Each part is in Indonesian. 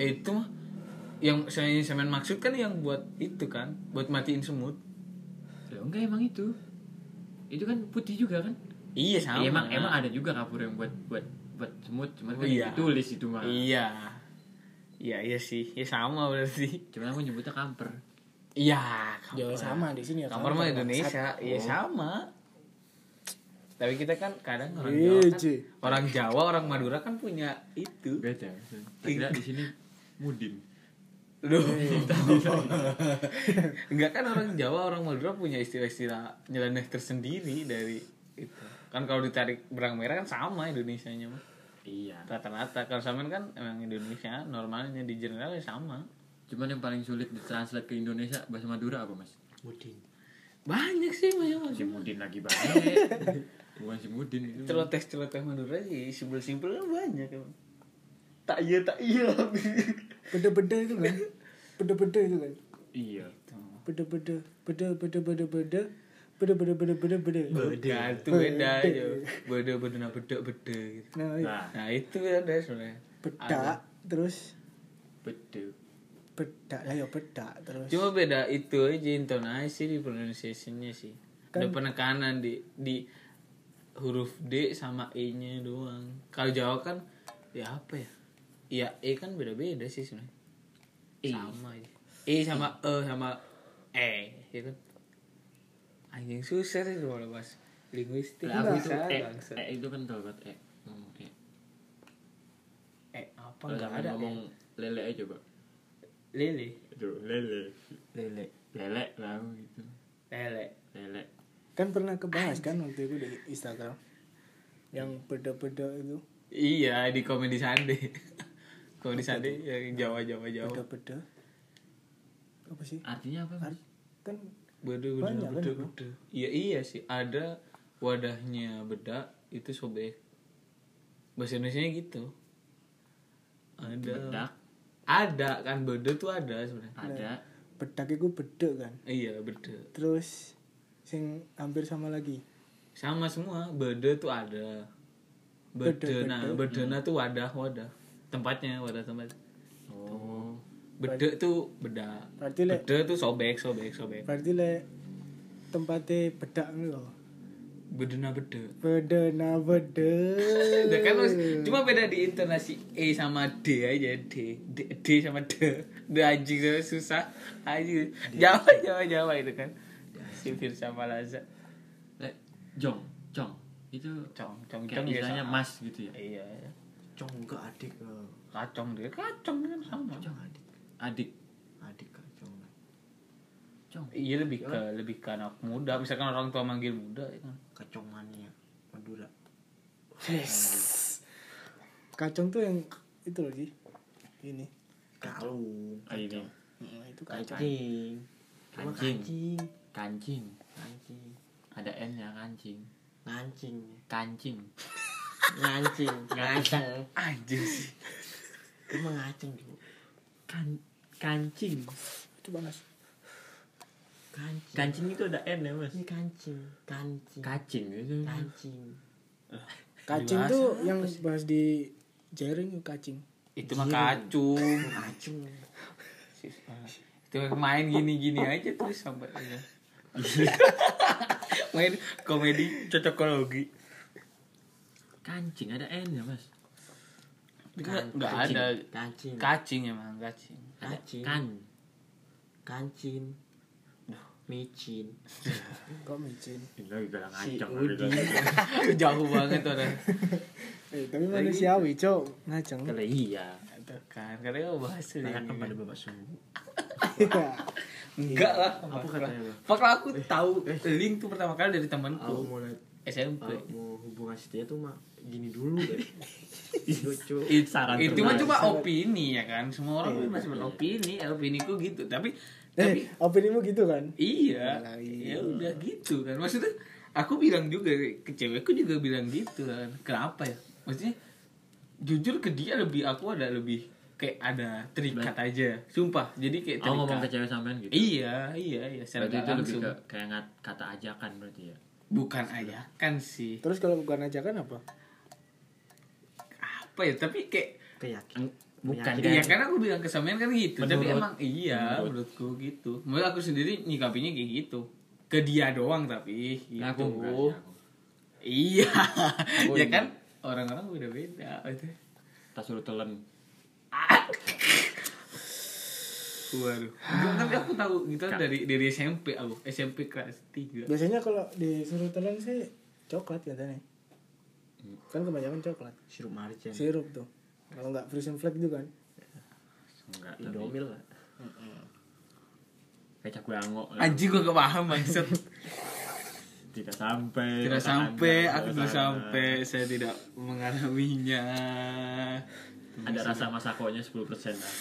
Eh, itu mah yang saya semen maksud kan yang buat itu kan buat matiin semut. Loh, enggak emang itu. Itu kan putih juga kan? Iya sama. Ya, emang emang ada juga kapur yang buat buat buat semut cuman kan Iya. ditulis itu mah. Iya. Iya iya sih. Ya sama berarti. Cuman aku nyebutnya kamper. Iya Ya sama di sini ya. kamar mah kamper, Indonesia. Iya Oh. sama. Tapi kita kan kadang orang Iya, Jawa kan, orang Jawa orang Madura kan punya itu. Beda kira di sini mudin Duh, Enggak kan orang Jawa, orang Madura punya istilah-istilah nyeleneh tersendiri dari itu. Kan kalau ditarik berang merah kan sama Indonesia-nya mah. iya Rata-rata kalau sampean kan emang Indonesia normalnya di general ya sama. cuman yang paling sulit ditranslate ke Indonesia bahasa Madura apa mas Mudin. Banyak sih si macam-macam. mudin lagi banyak bukan si mudin itu Celoteh-celoteh Madura sih simpel-simpel kan banyak emang. Tak iya tak iya. Beda-beda itu kan. Beda-beda itu kan. iya Beda-beda. Beda-beda beda-beda. Beda-beda beda-beda beda. Bukan, itu beda aja. Beda beda nah beda beda gitu. Nah, nah Nah, itu ada sebenarnya. bedak terus betul bedak lah ya bedak terus. Cuma beda itu aja intonasi di pronunciation-nya sih. Ada penekanan di di huruf D sama E-nya doang. Kalau Jawa kan ya apa ya? Ya E kan beda-beda sih sebenarnya. Sama aja. E sama E sama E, ya kan? Anjing susah sih kalau bahas linguistik. Lah, aku itu eh, bangsa. eh, itu kan tau kan eh ngomong eh Eh, apa kalau enggak ada ngomong lele aja coba lele. itu lele Lele. lele lah gitu Lele. lele Kan pernah kebahas kan waktu itu di Instagram. Yang beda-beda itu. Iya, di komedi Sande. komedi Sande yang Jawa Jawa Jawa. Beda-beda. Apa sih? artinya apa mas Ar- Kan Beda beda Banyak kan beda itu? beda. Iya iya sih ada wadahnya beda itu sobek. Bahasa Indonesia gitu. Ada. bedak Ada kan beda tuh ada sebenarnya. ada bedak itu beda kan. Iya beda. Terus sing hampir sama lagi. Sama semua beda tuh ada. Beda, Bedena, beda. bedena tuh wadah wadah. Tempatnya wadah tempat. oh. Beda tuh beda. Berarti lek Beda tuh sobek sobek sobek. berarti lek tempatnya bedak lho. Bedena beda. Beda na beda. Udah kan Mas, cuma beda di intonasi E sama D aja D. D, D sama D. D anjing tuh susah. Anjing. Jawa Jawa Jawa itu kan. Si Firsa Palaza lek jong jong. Itu cong cong kayak cong istilahnya mas gitu ya? Iya Cong enggak adik eh. kacong dia kacong kan sama. Cong adik. Adik. Adik kacong. Jong iya lebih ke lebih ke anak muda. Misalkan orang tua manggil muda ya kan. Kacong mania Madura Kacang tuh yang itu loh sih. Ini. kalung. Ah, ini Hmm, itu kacang. kancing. Kancing. kancing? Kancing. Kancing. Ada n nya kancing. Ngancing kancing ngancing ngacang anjing sih. Cuma ngaceng tuh kan kancing. Itu panas. kancing. Kancing itu ada n ya mas? Ini kancing kancing. Kacing itu. Kancing. Kacing Dewasa tuh yang bahas di jaring kacing. itu mah kacung. Kacung. Itu main gini-gini aja terus sampai ya. main komedi. Cocokologi kancing ada n ya mas? Enggak, Kancing. ada. Kancing. Kacing emang kacing. Ada Kacing. kan. Kancing. Micin. Kok micin? ini Si Udi. jauh banget orang. Eh, tapi manusiawi, Cok. Ngaceng. kalau iya. Kan katanya mau bahas ini Tanyakan pada bapak suhu enggak lah apa katanya? Pak? Aku tahu link tuh pertama kali dari aku temanku mau lihat SMP kalau mau hubungan setia tuh mah gini dulu kan lucu It- Saran itu terbaik. mah cuma opini ya kan? Semua orang masih beropini opini ku gitu. Tapi tapi Eh, opinimu gitu kan? iya. Iya. ya udah gitu kan. Maksudnya aku bilang juga ke cewekku juga bilang gitu kan. Kenapa ya? Maksudnya jujur ke dia lebih aku ada lebih kayak ada terikat aja. Sumpah jadi kayak oh ngomong ke terikat cewek sampean gitu? Iya iya iya. Secara berarti itu nggak lebih langsung. ke kayak ngat- kata ajakan berarti ya bukan ajakan sih. Terus kalau bukan ajakan apa? apa ya? Tapi kayak keyakin bukan. Iya kan karena aku bilang kesamaan kan gitu. Tapi Menurut- emang iya menurut- menurutku gitu. Menurut aku sendiri nyikapinya kayak gitu. Ke dia doang tapi gitu. Nah, aku enggak aku. Iya. Aku Ya iya. kan? Orang-orang beda-beda. Tak suruh telan Waduh. Enggak, Tapi aku tahu. Gitu dari dari SMP aku. SMP kelas 3 biasanya kalau disuruh telan sih coklat katanya. Kan kebanyakan coklat. Sirup maricin. sirup tuh. Kalau nggak frozen flake itu kan? Enggak Indomil lah. kecap angok. Anjing gua gak paham maksud tidak sampai Tidak sampai Aku tidak sampai. Saya tidak mengalaminya ada rasa masakonya 10% lah.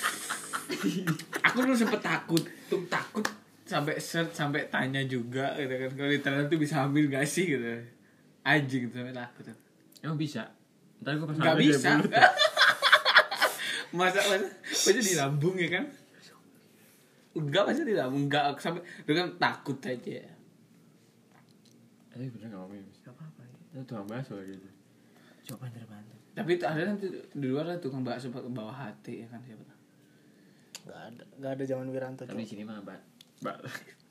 Aku dulu sempet takut tuh takut sampai search sampai tanya juga gitu kan. Kalau di internet tuh bisa ambil gak sih gitu? Anjing gitu sampai takut emang bisa? Ntar gue pas nggak dari bisa. mulut. masa masa? Masa di lambung ya kan? Enggak masa di lambung? Enggak sampai itu kan takut aja. Eh bener nggak apa-apa ya, nggak apa-apa itu tukang bakso gitu. Coba bantu tapi itu ada nanti di luar lah tukang bakso pakai bawah hati ya kan siapa tahu. Nggak ada nggak ada zaman Wiranto tapi di sini mah mbak. Mbak.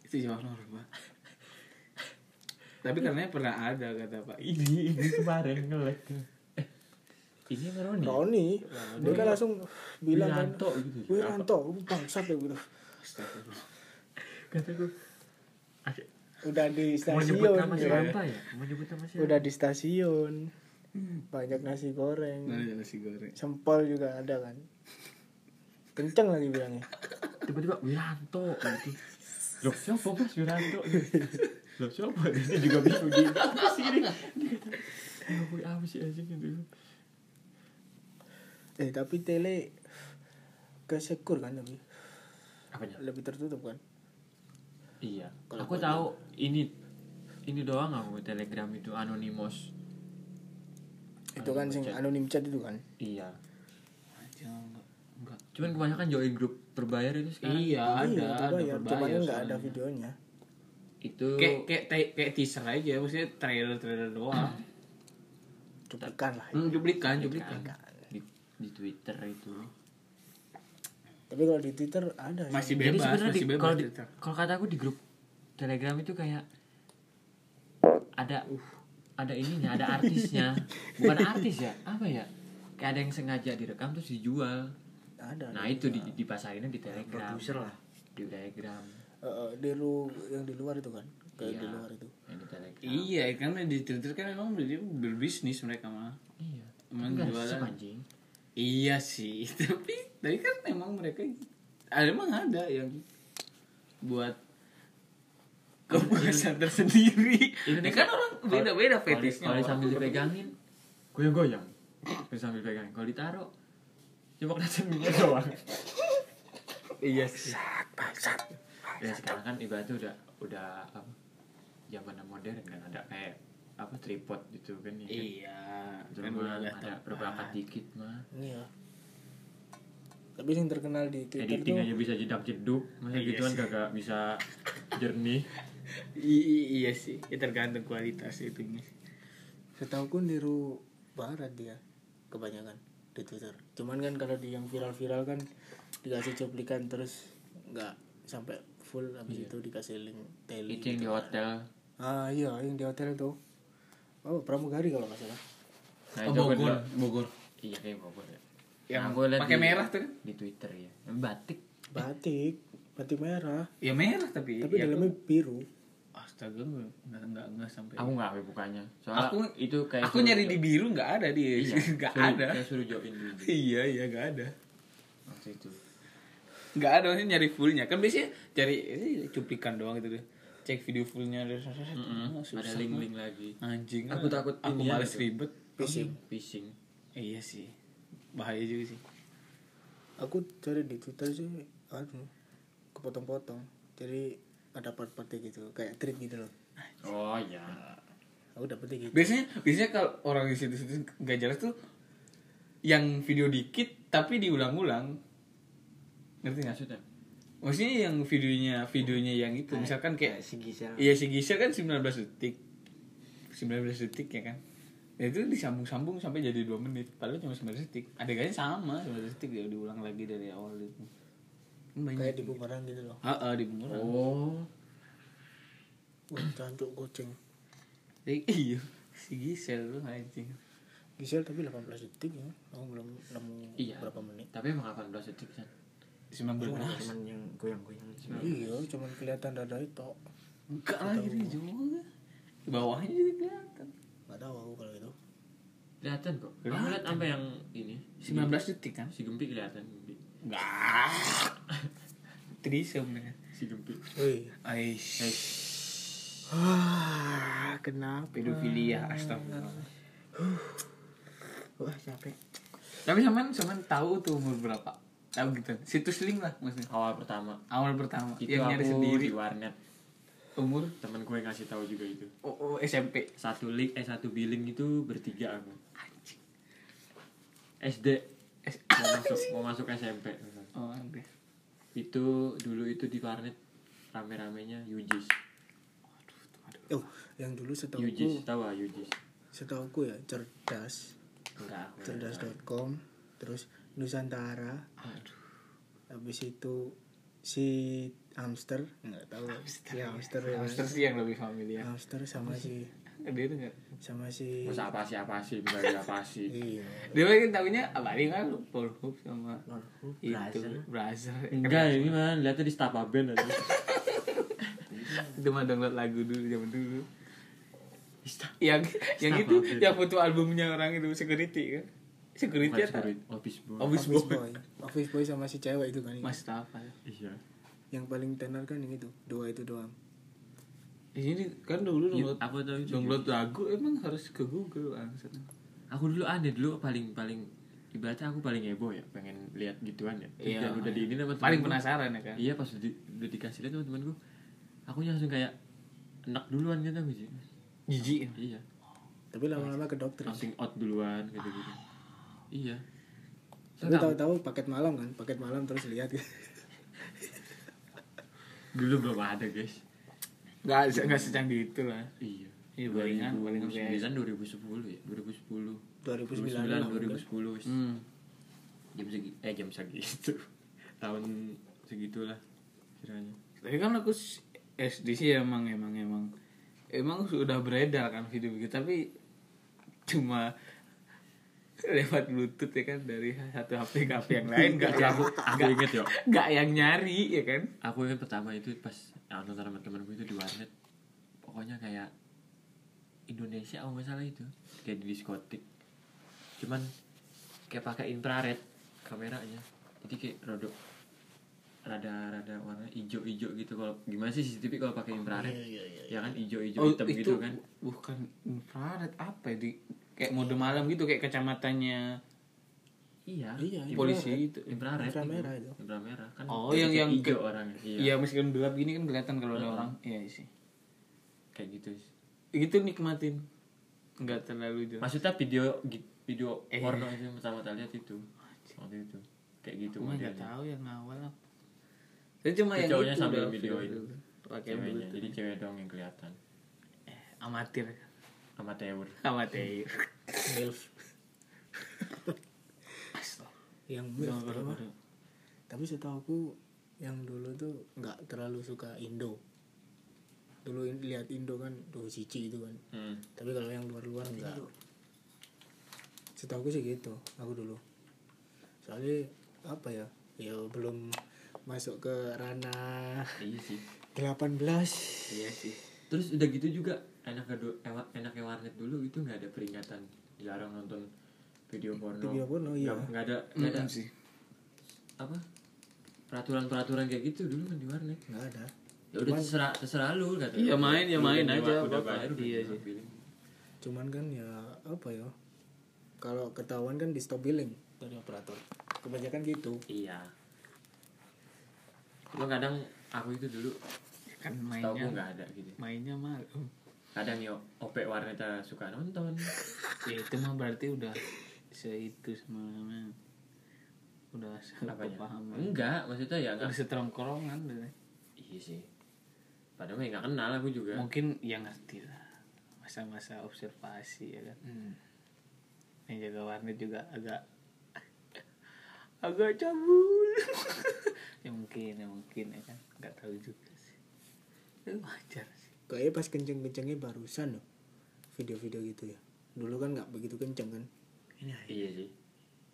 Itu jauh normal tapi karena pernah ada kata pak. Ini ini kemarin ngelek eh ini Roni? Roni. Dia kan langsung bilang kan Wiranto gitu Wiranto lu bangsat ya gitu. Kata gue udah di mau nyebut stasiun nama ya. siapa ya? Mau nyebut nama siapa? Udah di stasiun banyak nasi goreng ada nasi goreng sempol juga ada kan kenceng lagi bilangnya tiba-tiba Wiranto gitu Loh, siapa mas Wiranto? Loh, siapa? Dia juga bingung dia apa sih ini? Dia kata, "Ya, boy, apa sih anjing gitu? eh tapi tele ke sekur kan lebih Apanya? lebih tertutup kan Iya. Kalau aku tahu ini ini doang aku Telegram itu anonymous. Itu kan sing anonim chat itu kan? Iya. Enggak enggak. Cuman kebanyakan join grup berbayar itu sekarang. iya ada iya ada berbayar cuman berbayar kan nggak ada videonya. Itu kayak kayak te- kayak teaser aja maksudnya trailer trailer doang. Cuplikan lah hmm, cuplikan cuplikan. Di, di Twitter itu. tapi kalau di Twitter ada sih. masih Jadi bebas sebenarnya masih di- bebas kalau di, Twitter. kalau kata aku di grup Telegram itu kayak ada ada ininya, ada artisnya. Bukan artis ya, apa ya? Kayak ada yang sengaja direkam terus dijual. ada Nah, ada. itu di, dipasarinnya di Telegram. Produser lah. Di Telegram. Eh, eh, di lu yang di luar itu kan kayak Iya. di luar itu Yang di Telegram. iya karena di Twitter kan memang dia berbisnis mereka mah Iya. Emang Tapi nggak jualan. anjing. iya sih tapi tapi kan emang mereka ada emang ada yang buat kepuasan tersendiri. Ini kan orang beda beda Kalau fetishnya Kalau sambil dipegangin, goyang-goyang. Terus sambil pegangin. Kalau ditaruh, cuma kelihatan minyak doang. iya sih. Ya sekarang kan ibaratnya udah udah apa zaman modern kan. Ada kayak apa tripod gitu kan ya kan? iya Itu kan ada berbakat dikit mah. Iya. Tapi yang terkenal di Twitter editing tuh aja bisa jedak jeduk masa Iya gitu kan kagak bisa jernih I- iya sih ya tergantung kualitas itunya. Setahu ku niru barat dia kebanyakan di Twitter. Cuman kan kalau di yang viral-viral kan dikasih cuplikan terus nggak sampai full habis itu dikasih link tele itu yang di gitu kan. hotel. Ah iya yang di hotel tuh oh pramugari kalau nggak salah. Nah Oh, itu Bogor. Bogor. Iya kayak Bogor ya. Yang Nah, pakai di- merah tuh kan? di Twitter ya. Batik. Batik. Batik merah. Ya merah tapi tapi ya dalamnya biru astaga enggak enggak enggak, enggak sampai aku nggak apa bukannya. Soalnya aku itu kayak aku suruh nyari di biru nggak ada dia iya, nggak suruh- ada. kayak suruh join dulu. Iya iya nggak ada. Waktu itu. Nggak ada maksudnya nyari fullnya. Kan biasanya cari ini cuplikan doang gitu deh. Cek video fullnya. Ada Mm-mm. ada link-link lagi. Anjing. Aku takut aku ini males ribet. Phishing. phishing. Iya sih. Bahaya juga sih. Aku cari di Twitter sih anu kepotong-potong. Jadi ada part-partnya gitu kayak tweet gitu loh. Oh ya aku dapetnya gitu. Biasanya biasanya kalau orang di situ-situ nggak jelas tuh yang video dikit tapi diulang-ulang. Ngerti nggak? Maksudnya? Maksudnya yang videonya videonya yang itu. Misalkan kayak si Gisel. iya si Gisel kan 19 detik. 19 detik ya kan? Ya itu disambung-sambung sampai jadi 2 menit. Padahal cuma 9 detik. Adegannya sama 9 detik ya diulang lagi dari awal itu Banyak kayak di bumerang gitu loh. Ah, di beneran oh. Wah cantik kucing Eh, Iya. Si Gisel tuh anjing. Gisel tapi 18 detik ya. Aku belum nemu Iya. berapa menit. Tapi emang 18 detik kan 19 cuman yang goyang-goyang iya cuman kelihatan dada itu. Enggak lah ini juga Di bawahnya jadi kelihatan. Nggak tahu aku kalau itu kelihatan kok. Kamu lihat sampai yang ini. 19 detik kan? Si gempi kelihatan Enggak Trisem dengan si gempi Wih. Aish. Ah, kenapa Pedofilia? Astagfirullah wah capek. Tapi sampean sampean tahu tuh umur berapa? Tahu gitu. Situs link lah maksudnya. awal pertama. Awal pertama. Itu yang aku nyari sendiri. di warnet. Umur? Temen gue ngasih tahu juga itu. Oh, oh, SMP. satu link eh satu billing itu bertiga aku. Anjing. SD mau masuk mau masuk SMP Oh, oke. itu dulu itu di warnet rame-ramenya Yujis. Oh yang dulu setahu Yujis tahu ah Yujis? setahuku ya cerdas. Enggak aku cerdas.com terus Nusantara. Aduh. habis itu si hamster nggak tahu. Si hamster ya. Hamster sih yang lebih familiar. hamster sama si Dia tuh enggak. sama si masa apa sih apa sih bagi apa sih iya Dia kan tahunya apa dia kan Pornhub sama itu browser. enggak ini mah lihatnya di Stapa Band aja Itu mah download lagu dulu zaman dulu. Yang yang Stapa itu yang foto albumnya orang itu security kan. Security Bukan atau Spirit, Office Boy Office Boy. office boy sama si cewek itu kan Mas Tafa. iya yang paling tenar kan yang itu dua itu doang Di sini kan dulu Iya, download aku tahu itu. download lagu emang harus ke Google langsung. aku dulu aneh dulu paling paling ibaratnya aku paling heboh ya pengen lihat gituan ya. Terus Iya. dan udah di ini sama Paling penasaran ya kan. iya pas udah, udah dikasih lihat sama temanku aku langsung kayak enak duluan gitu aku sih. Jijik. iya. Tapi lama-lama ke dokter langsung out duluan gitu gitu iya tapi tahu-tahu paket malam kan paket malam terus lihat. Dulu belum ada guys Enggak enggak secanggih itu lah. iya Iya, palingan- palingan 2009 2010 ya 2010 2009 2009 lah, mungkin. 2010 wis. Hmm. jam segi eh jam segitu tahun segitulah kiranya Tapi kan aku SD sih emang emang emang emang sudah beredar kan video begitu tapi cuma lewat bluetooth ya kan dari satu HP ke HP yang lain nggak yang aku aku nggak inget ya nggak yang nyari ya kan aku ingat pertama itu pas nonton sama temanku itu kayak Indonesia oh nggak salah itu. Kayak di diskotik. Cuman kayak pakai infrared kameranya. Jadi kayak rodok rada rada warna hijau-hijau gitu. Kalau gimana sih CCTV kalau pakai infrared? Ya kan hijau-hijau oh hitam itu gitu kan. bukan infrared apa ya di kayak mode malam gitu kayak kacamatannya. Iya Iya, polisi itu. Infrared Inframerah itu. inframerah. Kan Oh, yang- yang hijau ke- orangnya. Iya. iya meskipun gelap gini kan kelihatan kalau ada orang. Iya sih kayak gitu. Sih. itu nikmatin. Nggak terlalu jauh. Maksudnya video video Eh. porno itu pertama kali lihat itu. Waktu itu. Kayak gitu Cuma nggak tahu yang awal apa. Tapi cuma Itu yang cowoknya itu sambil videoin. video. pakai ceweknya. jadi cewek dong yang kelihatan. Eh, amatir. Amateur. Amatir. Milf. Yang milf tapi setahu aku yang dulu tuh nggak terlalu suka Indo dulu lihat Indo kan tuh cici itu kan. Hmm. tapi kalau yang luar-luar enggak. Setahu aku sih gitu aku dulu. Soalnya apa ya ya belum masuk ke ranah iya sih. 18 iya sih. Terus udah gitu juga enak enaknya warnet dulu itu nggak ada peringatan. Dilarang nonton video porno. Video porno, iya. Nggak- ada nggak ada sih. apa? Peraturan-peraturan kayak gitu dulu kan di warnet. Nggak ada ya udah terserah terserah lu kata Iya, main, ya Lu main aja, udah bayar Iya sih. billing. cuman kan ya apa ya kalau ketahuan kan di stop billing dari operator. Kebanyakan gitu. Iya. Cuma kadang aku itu dulu kan tau aku mainnya nggak ada gitu. mainnya malam kadang yo opek warnetnya suka nonton. Ya itu mah berarti udah seitu semuanya udah apanya? paham enggak maksudnya ya udah enggak seterongkorongan udah. iya sih padahal mah nggak kenal aku juga. Mungkin yang ngerti lah. Masa-masa observasi ya kan? Hmm. yang jaga warnet juga agak agak cabul. Ya mungkin ya mungkin ya kan? Nggak tahu juga sih. Itu wajar sih. Kayaknya pas kenceng-kencengnya barusan loh video-video gitu ya. Dulu kan nggak begitu kenceng kan? Ini iya sih.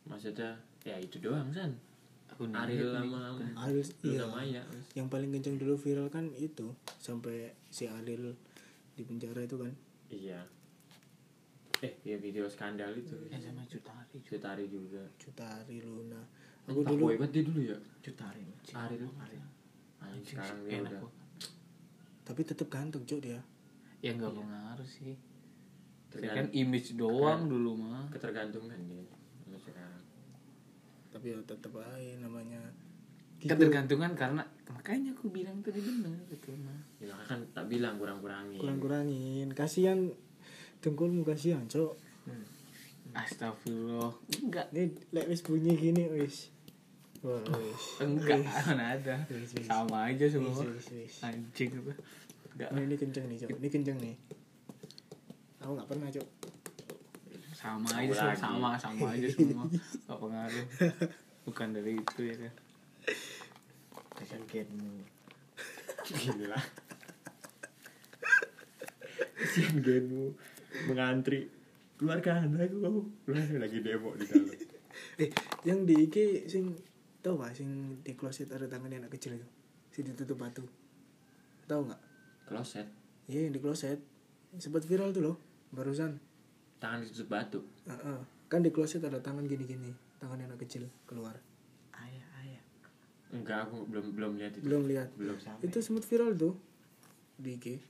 Maksudnya ya itu doang san Ariel sama Ariel iya. Luna Maya yang paling kenceng dulu viral kan itu sampai si Ariel di penjara itu kan. Iya. Eh ya video skandal itu. Ya sama Cutari Cutari juga. Cutari Luna aku aku dulu banget dia dulu ya? Cutari Ariel Ariel sekarang dia enak udah kok. tapi tetap ganteng cok dia. Ya nggak pengaruh sih. Tergan- kan image doang dulu mah. ketergantungan dia sama sekarang tapi ya tetap aja namanya ketergantungan karena makanya aku bilang tadi benar itu mah ya makanya kan tak bilang kurang-kurangin. Kurang-kurangin. Kasihan dengkulmu kasihan cok. Astagfirullah. Enggak. Ini lek wis bunyi gini wis. Wah wis. Enggak mana ada. Sama aja semua. Wis, wis, wis. anjing apa? Enggak. Oh, ini kenceng nih cok. Ini kenceng nih. Aku nggak pernah cok sama Sama aja semua lagi. sama sama aja semua. Gak pengaruh. Bukan dari itu ya. Kan Kasihan genmu. gila. Kasihan genmu. Mengantri. Keluarkan aku kamu? Keluar lagi demo di dalam. Eh yang di IG sing tau gak sing di kloset ada tangannya anak kecil itu? Si ditutup batu. Tahu nggak kloset? Iya yang di kloset. Sempat viral tuh loh barusan tangan ditutup batu. Heeh. kan di kloset ada tangan gini-gini tangan anak kecil keluar. Ayah ayah. Enggak aku belum belum lihat itu. Belum lihat. Belum itu sempat viral tuh di IG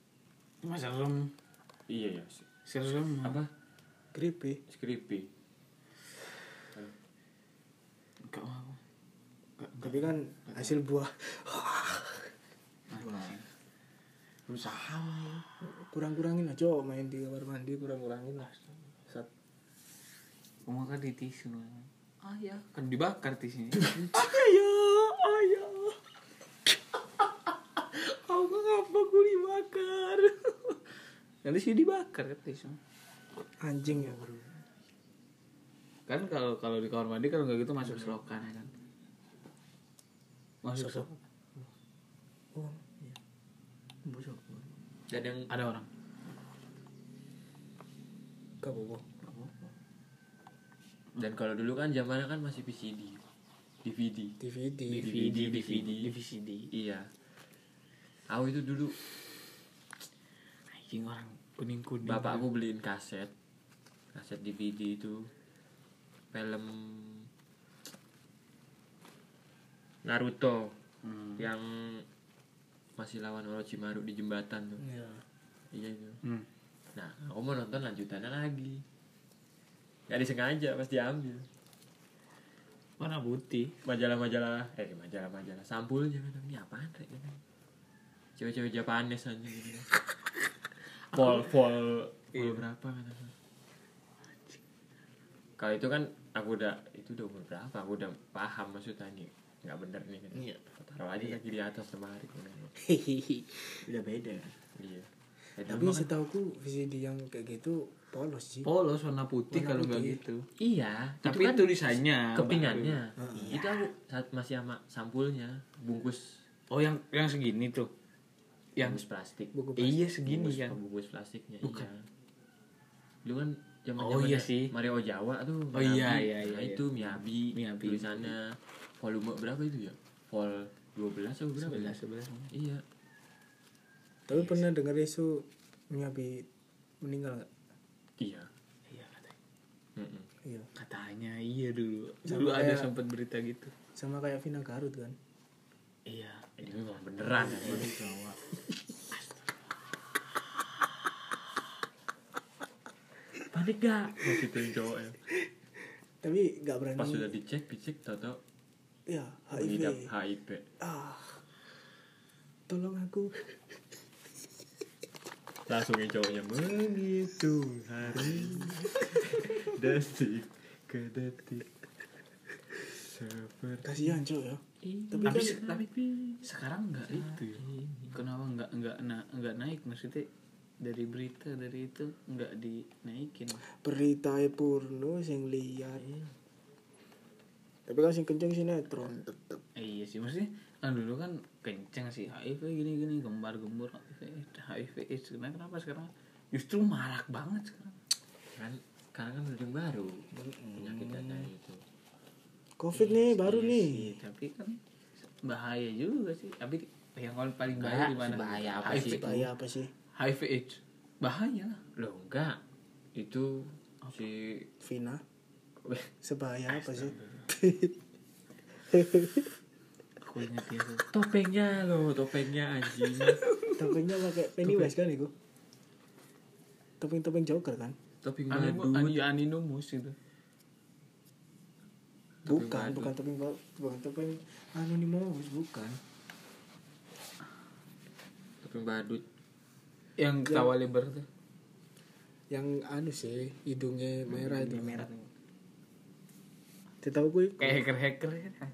masa serem. Iya ya serem. Apa? Creepy. Skripi enggak mau tapi kan hasil buah. Berusaha. Ya. kurang-kurangin aja cowok main di kamar mandi kurang-kurangin lah. Kamu kan di tisu. Ayah. Kan dibakar tisunya. Ayah ayah. Aku ngapa aku dibakar? Nanti sih dibakar kan tisu. Anjing ya. Bro kan kalau kalau di kamar mandi kalau nggak gitu masuk selokan ya kan? Masuk selokan. Oh busuk dan yang ada orang? Gak apa dan kalau dulu kan zamannya kan masih VCD DVD DVD DVD DVD. DVD VCD iya. Aku itu dulu. Anjing orang kuning kuning bapakku beliin kaset. Kaset DVD itu. Film Naruto. Hmm. yang masih lawan Orochimaru di jembatan tuh. Ya iya itu. Hmm. nah aku mau nonton lanjutannya lagi Gak disengaja pas diambil. Warna putih. Majalah-majalah eh majalah-majalah. Sampulnya kan. Ini apaan rek? Cewek-cewek Japanes aja gitu pol pol pol berapa kan kalau itu kan aku udah itu udah umur berapa? Aku udah paham maksudnya nih nggak bener nih kan. Iya. taruh aja lagi di atas lemari kan. Udah beda. iya Ya, tapi kan- setahuku VCD yang kayak gitu polos sih polos warna putih Warna kalau nggak gitu. Iya tapi itu kan tulisannya kepingannya. Baru. itu aku saat masih sama sampulnya bungkus. Oh yang yang segini tuh? Yang bungkus plastik. Buku iya segini bungkus, kan bungkus plastiknya Bukan. iya. Lu kan zaman Oh, iya sih. Mario Jawa tuh. Oh, Miyabi. iya, iya, nah, iya, itu Miyabi, Miyabi. tulisannya. Volume berapa itu ya? Vol 12 atau berapa sebelas ya? sebelas. Iya tapi pernah dengar isu Miyabi meninggal nggak? Iya. Iya katanya. Mm-mm. iya. Katanya iya dulu. Sama dulu ada kayak- sempat berita gitu. sama kayak Vina Garut kan? Iya. Ini memang beneran. Kan Jawa panik gak? Yang cowok ya? Tapi nggak berani. Pas sudah dicek dicek tau ya mengidap HIV HIV ah. Tolong aku langsung yang cowoknya menghitung hari detik ke detik seperti kasihan cok ya. Tapi tapi kan tapi sekarang nggak itu ya. kenapa nggak nggak na, nggak naik? Maksudnya dari berita dari itu nggak dinaikin? Berita porno sing lihat Iya. tapi kan sing kenceng sinetron tetep Eh, iya sih maksudnya kan dulu kan kenceng sih. HIV gini gini gembar gembur HIV AIDS kenapa kenapa sekarang justru marak banget sekarang kan karena kan udah baru penyakit data itu covid nih baru Iya nih sih, tapi kan bahaya juga sih tapi yang paling bahaya di mana bahaya apa HIV, sih? bahaya apa sih HIV AIDS bahaya lah loh enggak itu si Vina sebahaya apa sih topengnya loh topengnya anjing topengnya pakai Pennywise kan itu? Topeng-topeng Joker kan? Topeng Anu, badut Ani, Aninomus itu. Bukan badut. bukan topeng bukan topeng anonymous bukan. Topeng badut. Yang ketawa lebar tuh yang anu sih hidungnya merah itu. merah. Tahu gue kayak hacker hacker kan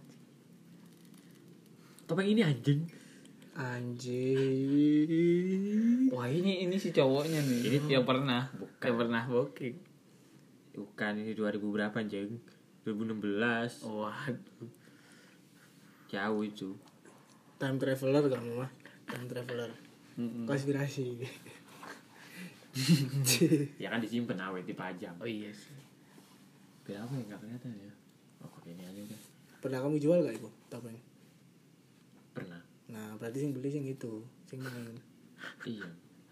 topeng ini anjing anjing wah ini ini si cowoknya nih. Ini yang pernah. Yang pernah booking. Bukan ini 2000 berapa anjing 2016 waduh. Jauh itu. Time traveler kamu mah time traveler. Mm-mm. konspirasi. Ya kan disimpan awet dipajang. Oh iya sih. Berapa ya nggak kelihatan ya? Oh ini aja deh pernah kamu jual gak itu topeng nah berarti yang beli yang itu yang main. Iya.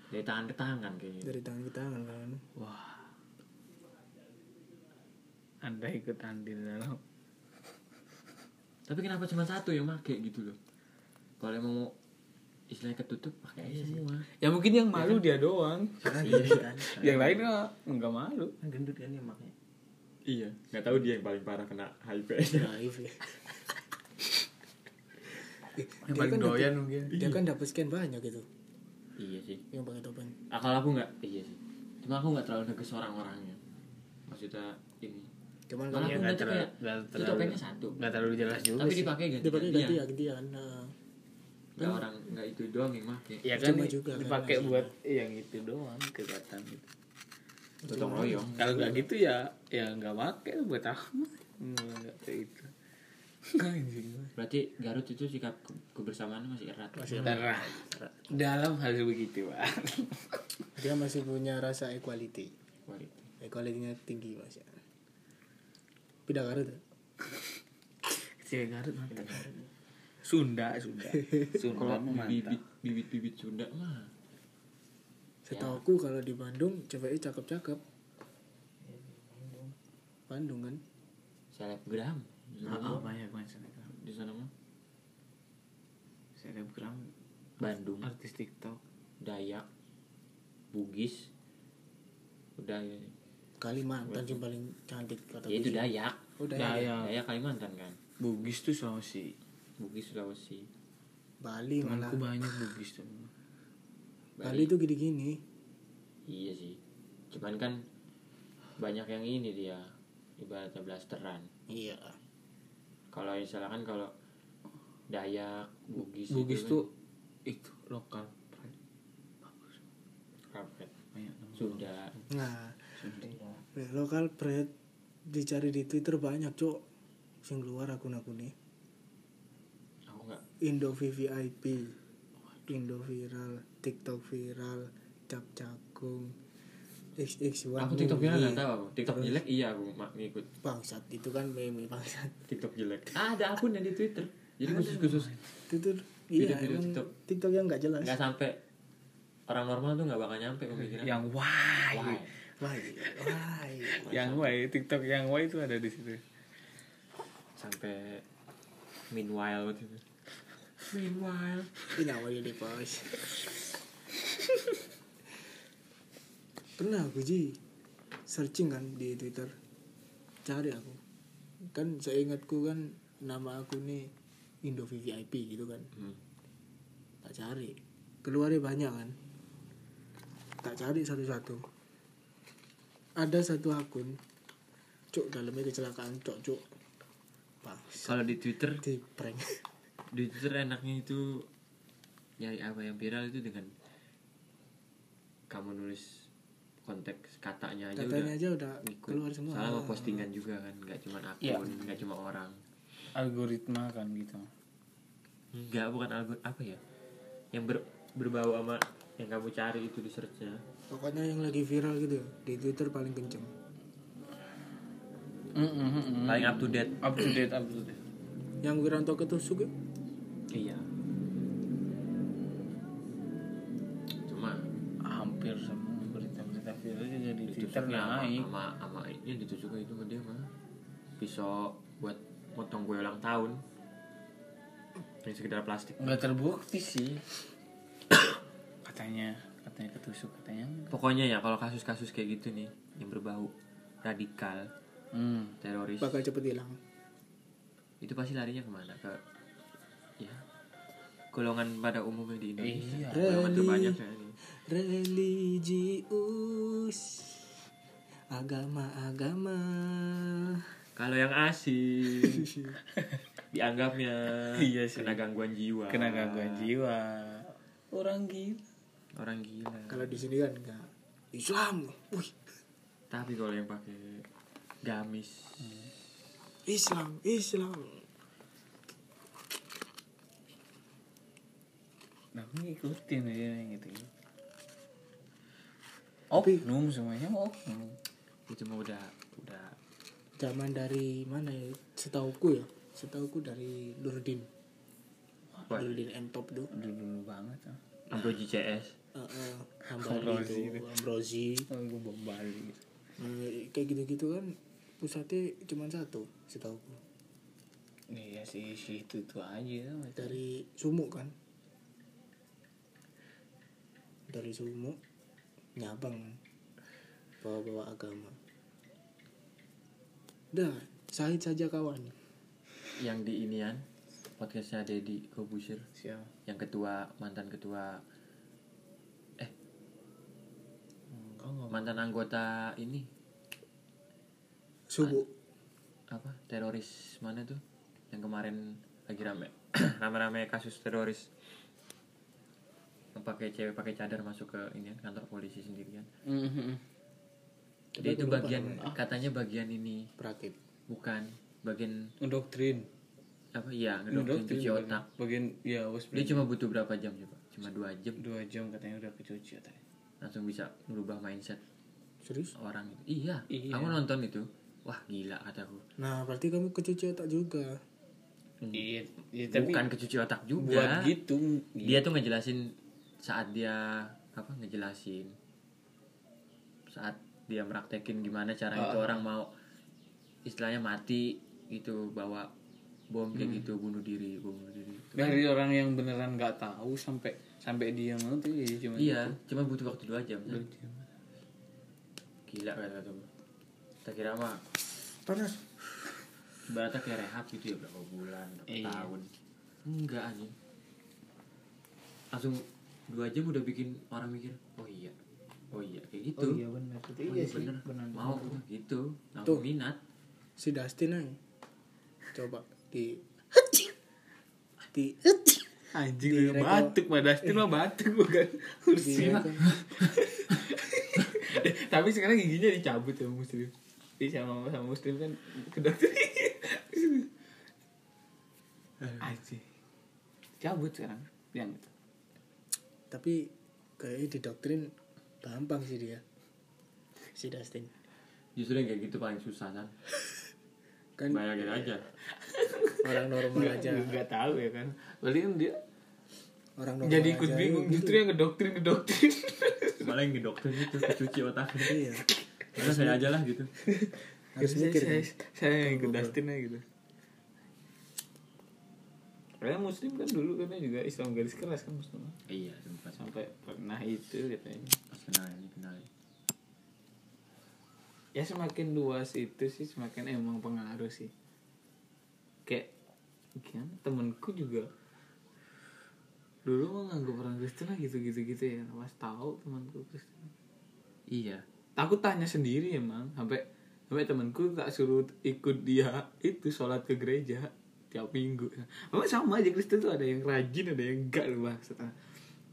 Dari tangan ke tangan kayaknya. Dari tangan ke tangan kan. Wah. Anda ikut andil dalam. Tapi kenapa cuma satu yang make gitu loh? Kalau emang mau istilahnya ketutup pakai aja semua. Ya mungkin yang malu dia doang. Iya. kan. yang lain nggak nggak malu. Kan gendut kan dia makanya. iya. Nggak tahu dia yang paling parah kena HIV ya Eh, yang dia paling kan doyan dapet, mungkin. dia kan dapat scan banyak gitu. Iya sih. Yang pakai topeng kalau aku nggak? Iya sih. Cuma aku nggak terlalu neges orang-orangnya. Maksudnya ini. Cuman kalau Ya, aku nggak terlalu- kayak nggak itu terlalu- topengnya satu. nggak terlalu jelas juga tapi dipakai ganti dipakai ganti ya gantian nah. nggak orang nggak itu doang yang make. Ya kan Cuma juga kan dipakai buat yang itu doang kelihatan gitu. Gotong royong. kalau nggak gitu ya ya nggak pakai buat apa nggak kayak itu Anjing. Berarti Garut itu sikap ke- kebersamaan masih erat masih Terah. dalam hal begitu pak dia masih punya rasa equality Quality. equality-nya tinggi mas ya pindah Garut ya? Cewek Garut mantap. Sunda, Sunda. Sunda kalau bibit bibit bibit Sunda mah Setahuku kalau di Bandung ceweknya cakep-cakep. Bandung kan? selebgram mah- banyak banget selebgram. Di sana mah Selebgram Bandung artis TikTok. Dayak Bugis udah ya Kalimantan sih paling cantik kata Ya, itu. Dayak Oh, Dayak. Dayak. Dayak Kalimantan kan Bugis tuh Sulawesi. Bugis Sulawesi Bali malah. Temanku banyak Bugis tuh. Bali itu gini-gini. iya sih cuman kan banyak yang ini dia ibaratnya blasteran Iya. Kalau misalkan kalau Dayak Bugis Bugis itu tuh itu lokal pride. Bagus. kan. Sunda Nah, Sunda. lokal bread dicari di Twitter banyak, Cok. Sing keluar akun-akunnya. aku nggak Indo VVIP. Indo viral, TikTok viral, cap cakung, XX1 aku TikTok viral movie. nggak tahu aku TikTok jelek iya aku mak ngikut Bangsat, itu kan meme bangsat. TikTok jelek ah, ada akun yang di Twitter jadi khusus khusus Twitter iya Video-video emang TikTok. TikTok yang nggak jelas. nggak sampai orang normal tuh nggak bakal nyampe pemikiran Yang why. Why? Wah, wah. iya. Yang why TikTok yang why itu ada di situ. sampai meanwhile gitu meanwhile Ini awalnya di pause. Pernah aku Ji searching kan di Twitter. Cari aku. Kan saya ingatku kan nama aku nih Indo VVIP gitu kan. hmm. Tak cari. Keluarnya banyak kan. Tak cari satu-satu. Ada satu akun. Cuk dalamnya kecelakaan cok cuk. Bangsa. kalau di Twitter Di prank. di Twitter enaknya itu nyari apa yang viral itu dengan kamu nulis konteks katanya aja katanya udah aja udah ngikut. keluar semua Soalnya mau postingan juga kan, nggak cuma akun, Iya. nggak cuma orang. algoritma kan gitu Enggak, bukan algoritma apa ya? Yang ber, berbau sama yang kamu cari itu di searchnya. pokoknya yang lagi viral gitu ya, di twitter paling kenceng Paling up to date. up to date up to date yang Wiranto ketusuk ya Iya. Juga sama, naik sama sama ini ditusuk itu sama dia mah pisau buat potong kue ulang tahun. Yang sekedar plastik. Nggak terbukti sih. Katanya katanya ketusuk katanya pokoknya ya kalau kasus-kasus kayak gitu nih yang berbau radikal hmm. teroris. Bakal cepet hilang. Itu pasti larinya ke mana? Ke ya golongan pada umumnya di Indonesia. Iya. golongan Reli- terbanyak ya ini religius agama-agama kalau yang asing. Dianggapnya Iya sih. kena gangguan jiwa. Kena gangguan jiwa. Orang gila. Orang gila. Kalau di sini kan enggak Islam. Wih. Tapi kalau yang pakai gamis. Islam Islam. Nah ngikutin aja yang gitu oknum semuanya oknum itu mah udah udah. Zaman dari mana ya? Setauku ya. Setauku dari Nurdin. Wah. Nurdin Entop tuh. Dulu dulu banget ah. Ambroji CS uh, uh, Ambrosi. itu. Ambrosi. Gue Bali Nah, kayak gitu-gitu kan pusatnya cuma satu setauku. Iya sih sih itu tuh aja dari Sumuk kan? Dari Sumuk nyabang bawa-bawa agama dah Sahid saja kawan. Yang di inian podcastnya Deddy Kobusir siapa? Yang ketua mantan ketua enggak enggak mantan anggota ini. Subuh. Apa? Teroris mana tuh? Yang kemarin lagi rame. Rame-rame kasus teroris. Pakai cewek pakai cadar masuk ke ini kan, kantor polisi sendirian. Mhm. Dia itu bagian namanya. katanya bagian ini. Prakip bukan bagian ngedoktrin. Apa? Iya ngedoktrin cuci otak. Bagian ya dia cuma butuh berapa jam coba? Cuma dua jam. Dua jam katanya udah kecuci otaknya langsung bisa merubah mindset serius? orang itu. Iya, Iya. aku nonton itu? Wah gila kataku. Nah berarti kamu kecuci otak juga. Iya iya tapi bukan kecuci otak juga. buat gitu. Dia tuh ngejelasin saat dia apa ngejelasin saat dia meraktekin gimana cara itu Ah. orang mau istilahnya mati gitu bawa bom kayak gitu bunuh diri bom bunuh diri. Dari orang yang beneran nggak tahu sampai sampai dia mau tuh ya cuma iya cuma butuh waktu dua jam kan? gila kata tuh kita kira mah panas ibaratnya kayak rehab gitu ya berapa bulan berapa Iya. tahun. Enggak anjing. Langsung dua jam udah bikin orang mikir oh iya oh iya kayak gitu. oh iya benar. Itu Oh iya iya sih. bener. benar mau gitu Tuh. langsung minat. Si Dustin aja. Coba di di anjing Di rekor- batuk mah Dustin mah batuk bukan di kursi tapi sekarang giginya dicabut ya muslim. Iya sama sama muslim kan ke dokter. Anjing. Cabut sekarang yang itu. Tapi kayaknya di doktrin gampang sih dia. Si Dustin. Justru yang kayak gitu paling susah kan kan bayangin aja. Orang normal nggak aja. nggak tahu ya kan berarti kan dia orang normal jadi ikut aja, bingung. gitu. justru yang ngedoktrin ngedoktrin. Malah yang dokter itu kecuci otaknya. Iya. Udah saya aja lah gitu. Harus saya, mikir saya, kan? saya yang ikut Dustin aja gitu. Karena muslim kan dulu kan juga Islam garis keras kan muslim. Iya sempat. Sampai pernah itu katanya pas kenal ini kenal ya semakin luas itu sih semakin emang pengaruh sih. Kayak gimana? Temenku juga. Dulu mah nganggap orang Kristen lah gitu gitu gitu ya. Pas tahu temanku Kristen. Iya. Aku tanya sendiri emang sampai sampai temanku tak suruh ikut dia itu sholat ke gereja tiap minggu. Memang sama aja Kristen tuh ada yang rajin ada yang enggak loh maksudnya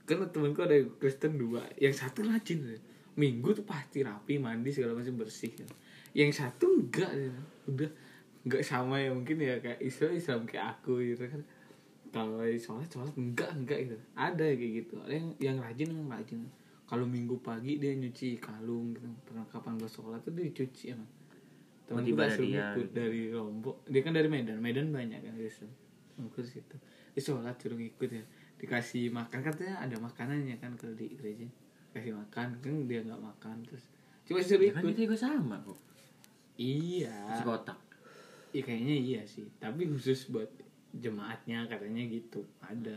kan temanku ada Kristen dua. Yang satu rajin ya. minggu tuh pasti rapi mandi segala macam bersih. Ya. yang satu enggak ya. udah enggak sama ya mungkin ya kayak Islam Islam kayak aku gitu kan. Kalau sholat sholat enggak enggak gitu. Ada ya kayak gitu. Ada yang yang rajin yang rajin. Kalau minggu pagi dia nyuci kalung gitu. Perlengkapan buat sholat tuh dia cuci emang teman ikut gitu. dari Lombok. Dia kan dari Medan. Medan banyak kan Kristen. Aku situ. Dia sholat suruh ikut ya dikasih makan katanya ada makanannya kan kalau di gereja. Kasih makan kan dia nggak makan terus cuma suruh Ya kan ikut. kita juga sama kok. Iya. Nasi kotak. Iya kayaknya iya sih, tapi khusus buat jemaatnya katanya gitu ada.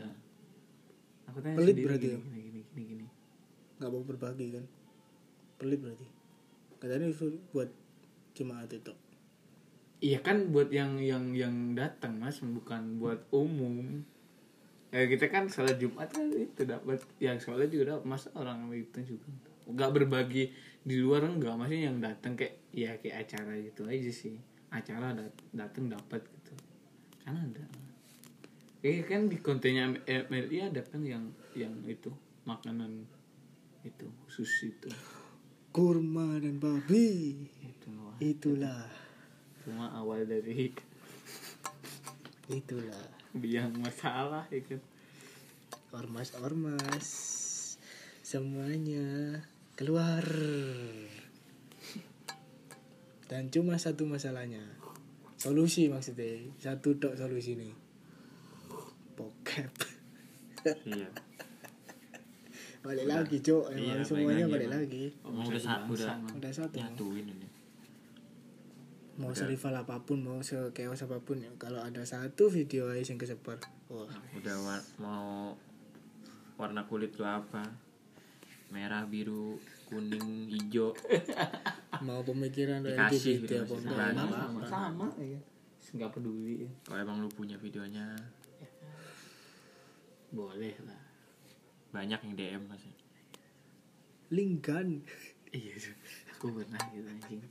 Aku tanya Pelit sendiri berarti gini, ya? gini, gini, gini, gini. nggak mau berbagi kan? Pelit berarti. Katanya itu buat jemaat itu. Iya kan buat yang yang yang datang mas, bukan buat umum. Ya kita kan sholat Jumat kan itu dapat, yang sholat juga dapat mas orang itu juga. Gak berbagi di luar enggak, maksudnya yang datang kayak ya kayak acara gitu aja sih. Acara dat- datang dapat gitu. Kan ada. Kayak kan di kontennya MLI ada kan yang yang itu makanan itu khusus itu. kurma dan babi Itu wah. itulah cuma awal dari itulah biang masalah ya kan. ormas ormas. Semuanya keluar. Dan cuma satu masalahnya. Solusi maksudnya. Satu dok solusi nih bokep. Iya. Balik lagi cok emang Iya, semuanya balik lagi. Udah sa- udah udah satu. nyatuin ini mau serival apa pun mau sekeos apa pun ya. Kalau ada satu video aja yang kesebar wah. Udah war- mau warna kulit lu apa? Merah biru kuning hijau. Mau pemikiran Dikasih gitu, sebanyak. nggak sama sama ya nggak peduli ya. kalau emang lu punya videonya. Boleh lah. Banyak yang DM masih link gun iya aku pernah gitu anjing.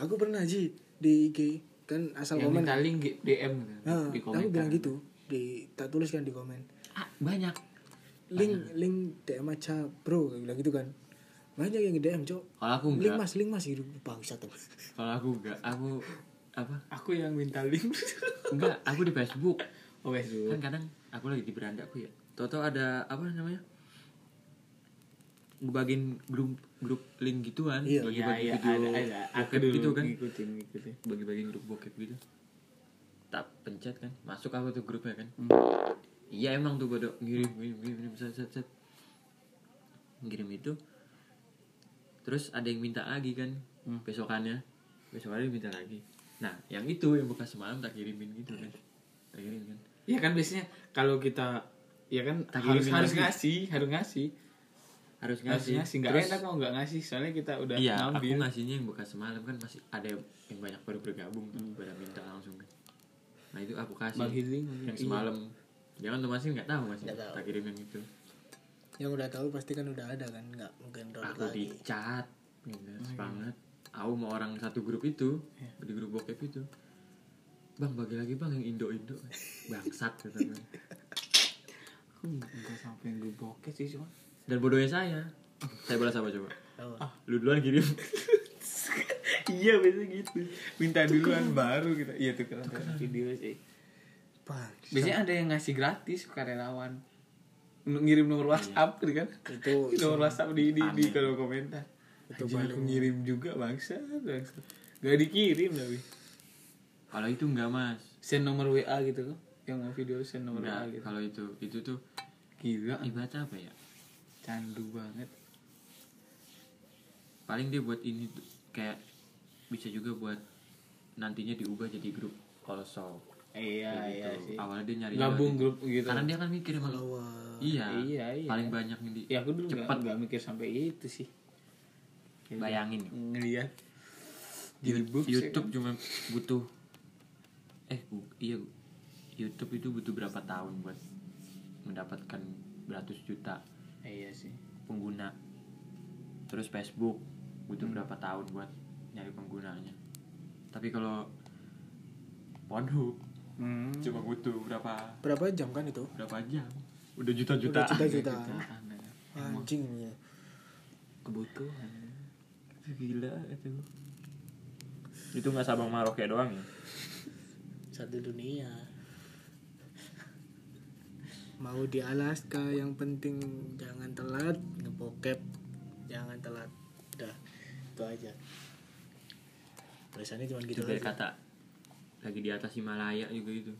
Aku pernah sih di IG kan asal yang komen. minta link DM gitu, nah, di aku komentar. bilang gitu. Di tak tulis kan di komen. Ah, banyak. Link link DM aja bro Aku bilang gitu kan. Banyak yang DM cok. Kalau aku link enggak. Mas link mas gitu. Kalau aku enggak aku apa? Aku yang minta link. Enggak aku di Facebook. Oh dulu kan kadang aku lagi di beranda aku ya. Toto ada apa namanya? Ngebagiin grup grup link gituan Iya. bagi-bagi iya, video ada, ada. Aku bokep dulu gitu kan? Ngikutin ngikutin. Bagi-bagi grup bokep gitu. Tak pencet kan? Masuk apa tuh grupnya kan? Hmm. iya emang tuh gue ngirim ngirim ngirim ngirim set set set. Ngirim itu. Terus ada yang minta lagi kan? Hmm. besokannya. Besokannya minta lagi. Nah yang itu yang bekas semalam tak kirimin gitu kan? Tak kirim kan? Ya kan biasanya kalau kita ya kan Tak harus harus lagi. ngasih harus ngasih harus harus ngasih ngasih nggak terus enak kalau nggak ngasih soalnya kita udah iya aku ngambil. ngasihnya yang bekas semalam kan masih ada yang banyak baru bergabung tuh pada minta langsung kan. Nah itu aku kasih Bang Healing yang iya. semalam. Jangan tuh masih nggak tahu masih Nggak tahu. tak kirimin itu. Yang udah tahu pasti kan udah ada kan nggak mungkin download aku di lagi chat gitu banget aku mau orang satu grup itu di grup bokep itu. Bang bagi lagi bang yang indo indo bangsat gitu kan aku nggak sampai yang gue bokeh sih cuma dan bodohnya saya. Saya balas apa coba? Apa? lu duluan kirim. Iya biasanya gitu. Minta duluan baru kita. Iya tuh keren video sih. Bang, biasanya ada yang ngasih gratis karyawan ngirim nomor WhatsApp gitu kan? Itu nomor WhatsApp di di, di kolom komentar. Itu aku ngirim juga bangsa bangsa gak dikirim tapi. Kalau itu enggak mas. Send nomor WA gitu kok yang mau video send nomor enggak WA gitu. kalau itu. Itu tuh gila. ibarat apa ya candu banget. Paling dia buat ini tuh, kayak bisa juga buat nantinya diubah jadi grup kolosal iya Kayak iya gitu. sih. Awalnya dia nyari gabung grup gitu. Karena dia kan mikir emang iya, Iya, iya. paling banyak yang di ya aku dulu Cepet. nggak nggak mikir sampai itu sih. Kayak bayangin. Ngeliat boobs ya YouTube cuma butuh eh bu- iya YouTube itu butuh berapa tahun buat mendapatkan beratus juta kan? iya sih pengguna terus Facebook butuh Hmm. berapa tahun buat nyari penggunanya tapi kalau Pornhub hmm. cuma butuh berapa berapa jam kan itu berapa jam udah juta-juta udah juta-juta ya. anjing ya. kebutuhan gila itu itu nggak Sabang Maroke doang ya satu dunia mau di Alaska yang penting jangan telat ngebokep jangan telat. Udah itu aja. Tulisannya cuma gitu juga aja. kata lagi di atas Himalaya juga itu.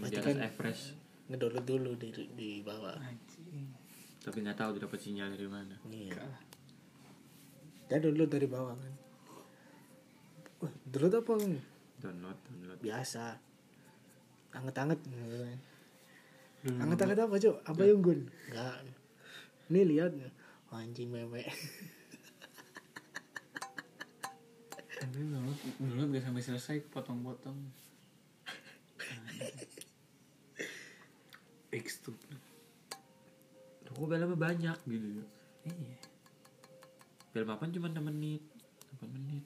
Di atas kan- Everest. ngedownload dulu di di bawah. Anjing. Tapi nggak tahu dapat sinyal dari mana. Iya. Dia download dari bawah kan? Wah, download apa download download. Biasa. Anget-anget anget-anget apa cok apa yang gun enggak. Ini lihat anjing meme. Tapi download download gak sampai selesai potong-potong. X tuh. Kok filmnya banyak gitu ya iya. Film apa cuma 6 menit 8 menit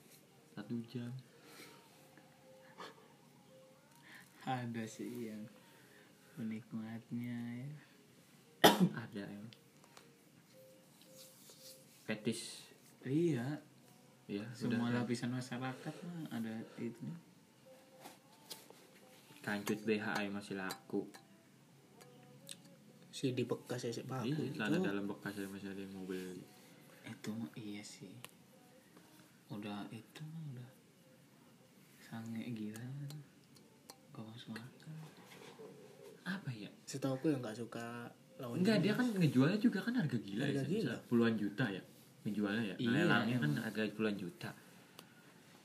satu jam. Ada sih yang penikmatnya ya. Ada ya fetis iya. Ya semua udah. lapisan masyarakat mah ada itu. Kancut BHI masih laku. Si di bekas ya si paku iya itu. celana dalam bekas ya masih ada yang mau beli. Itu mah iya sih. Udah itu mah udah sange gila. Gak masuk akal. ya setahu aku yang nggak suka lawan enggak jenis. dia kan ngejualnya juga kan harga gila Harga ya gila. puluhan juta ya ngejualnya ya. Iya, lelangnya kan harga puluhan juta.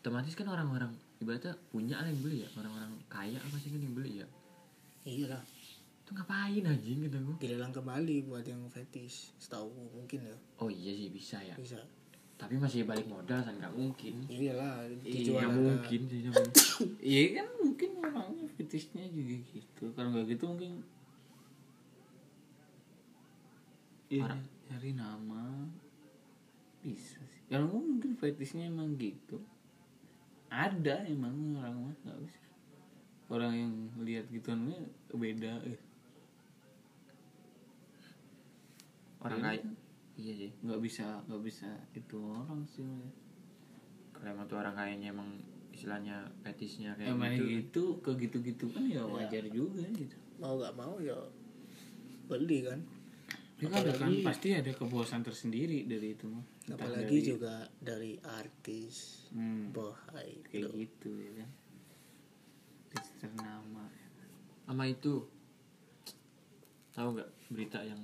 Otomatis kan orang-orang ibaratnya punya lah yang beli ya. Orang-orang kaya apa sih kan yang beli ya? Iya lah itu ngapain anjing gitu gua? Dilelang kembali buat yang fetish. Setahu aku mungkin ya. Oh iya sih bisa ya. Bisa. Tapi masih balik modal kan nggak mungkin. Iyalah iya dijual harga- mungkin sih iya kan mungkin orangnya fetishnya juga gitu. Kalau nggak gitu mungkin Iya, Orang- cari nama bisa sih. Kalau nggak mungkin fetishnya emang gitu. Ada emang orang mah nggak bisa. Orang yang lihat gituan mah beda eh. orang Iya. kaya iya sih nggak bisa nggak bisa itu orang sih kalau emang tuh orang kayaknya emang istilahnya fetisnya kayak emang gitu. gitu ke gitu-gitu kan ya wajar juga gitu. Mau nggak mau ya beli kan Ya kan, kan pasti ada kepuasan tersendiri dari itu mah. Apalagi dari- juga dari artis hmm, bohai kayak gitu. gitu ya kan. Artis ternama. sama itu tahu nggak berita yang